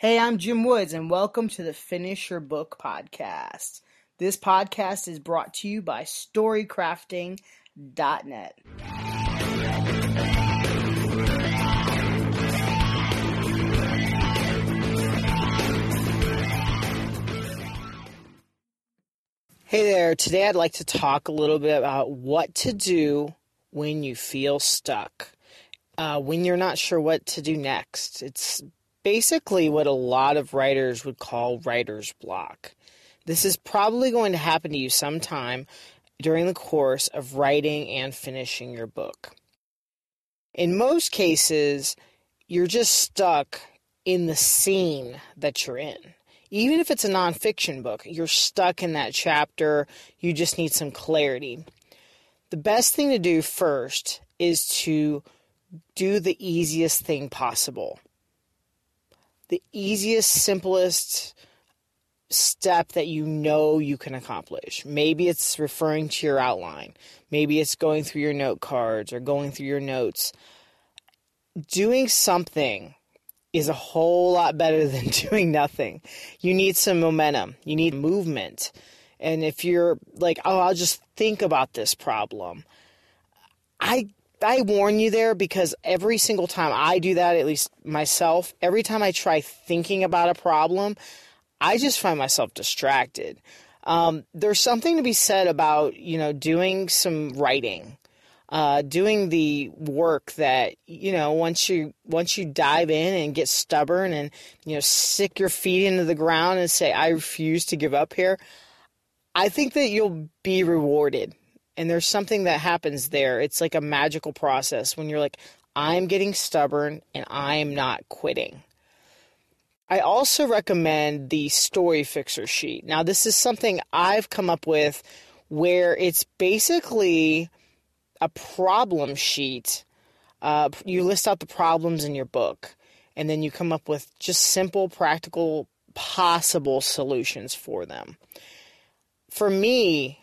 Hey, I'm Jim Woods, and welcome to the Finish Your Book podcast. This podcast is brought to you by StoryCrafting.net. Hey there, today I'd like to talk a little bit about what to do when you feel stuck, uh, when you're not sure what to do next. It's basically what a lot of writers would call writer's block. This is probably going to happen to you sometime during the course of writing and finishing your book. In most cases, you're just stuck in the scene that you're in. Even if it's a nonfiction book, you're stuck in that chapter, you just need some clarity. The best thing to do first is to do the easiest thing possible the easiest, simplest step that you know you can accomplish. Maybe it's referring to your outline, maybe it's going through your note cards or going through your notes. Doing something is a whole lot better than doing nothing. You need some momentum, you need movement. And if you're like, oh, I'll just think about this problem, I I warn you there because every single time I do that, at least myself, every time I try thinking about a problem, I just find myself distracted. Um, there's something to be said about you know doing some writing, uh, doing the work that you know once you once you dive in and get stubborn and you know stick your feet into the ground and say I refuse to give up here. I think that you'll be rewarded and there's something that happens there. It's like a magical process when you're like, I'm getting stubborn and I'm not quitting. I also recommend the story fixer sheet. Now, this is something I've come up with where it's basically a problem sheet. Uh, you list out the problems in your book, and then you come up with just simple, practical, possible solutions for them. For me,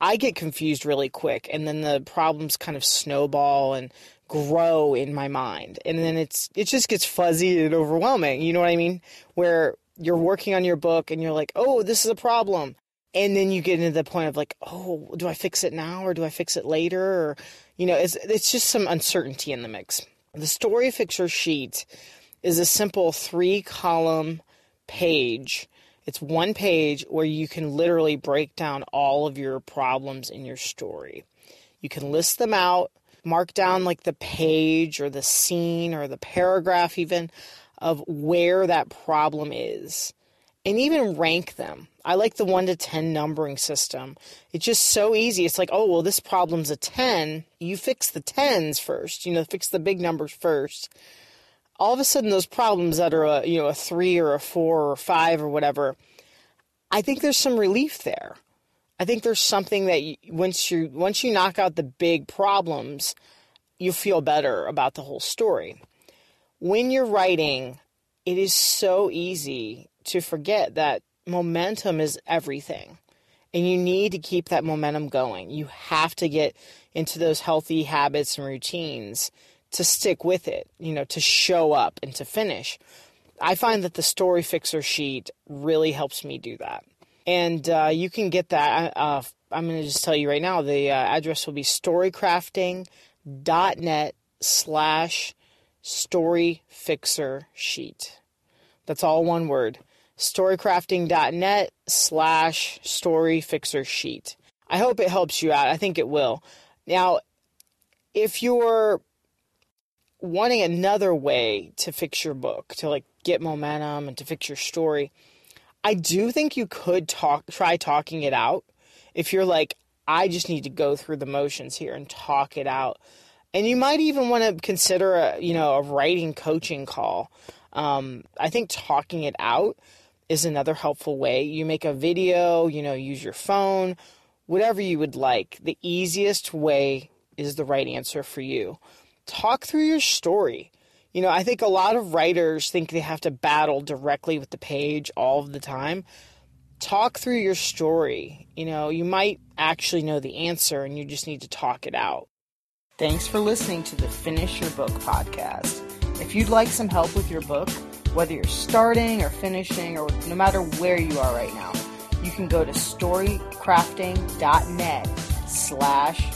I get confused really quick, and then the problems kind of snowball and grow in my mind, and then it's it just gets fuzzy and overwhelming. You know what I mean? Where you're working on your book and you're like, oh, this is a problem, and then you get into the point of like, oh, do I fix it now or do I fix it later? Or you know, it's it's just some uncertainty in the mix. The story fixer sheet is a simple three column page it's one page where you can literally break down all of your problems in your story. You can list them out, mark down like the page or the scene or the paragraph, even of where that problem is, and even rank them. I like the 1 to 10 numbering system. It's just so easy. It's like, oh, well, this problem's a 10. You fix the 10s first, you know, fix the big numbers first all of a sudden those problems that are a you know a three or a four or five or whatever i think there's some relief there. I think there's something that you, once you once you knock out the big problems you feel better about the whole story. When you're writing it is so easy to forget that momentum is everything and you need to keep that momentum going. You have to get into those healthy habits and routines to stick with it, you know, to show up and to finish. I find that the story fixer sheet really helps me do that. And uh, you can get that. Uh, I'm going to just tell you right now the uh, address will be storycrafting.net slash story fixer sheet. That's all one word. Storycrafting.net slash story fixer sheet. I hope it helps you out. I think it will. Now, if you're wanting another way to fix your book, to like get momentum and to fix your story, I do think you could talk try talking it out. If you're like, I just need to go through the motions here and talk it out. And you might even want to consider a, you know, a writing coaching call. Um, I think talking it out is another helpful way. You make a video, you know, use your phone, whatever you would like. The easiest way is the right answer for you talk through your story. You know, I think a lot of writers think they have to battle directly with the page all the time. Talk through your story. You know, you might actually know the answer and you just need to talk it out. Thanks for listening to the Finish Your Book podcast. If you'd like some help with your book, Whether you're starting or finishing, or no matter where you are right now, you can go to storycrafting.net slash.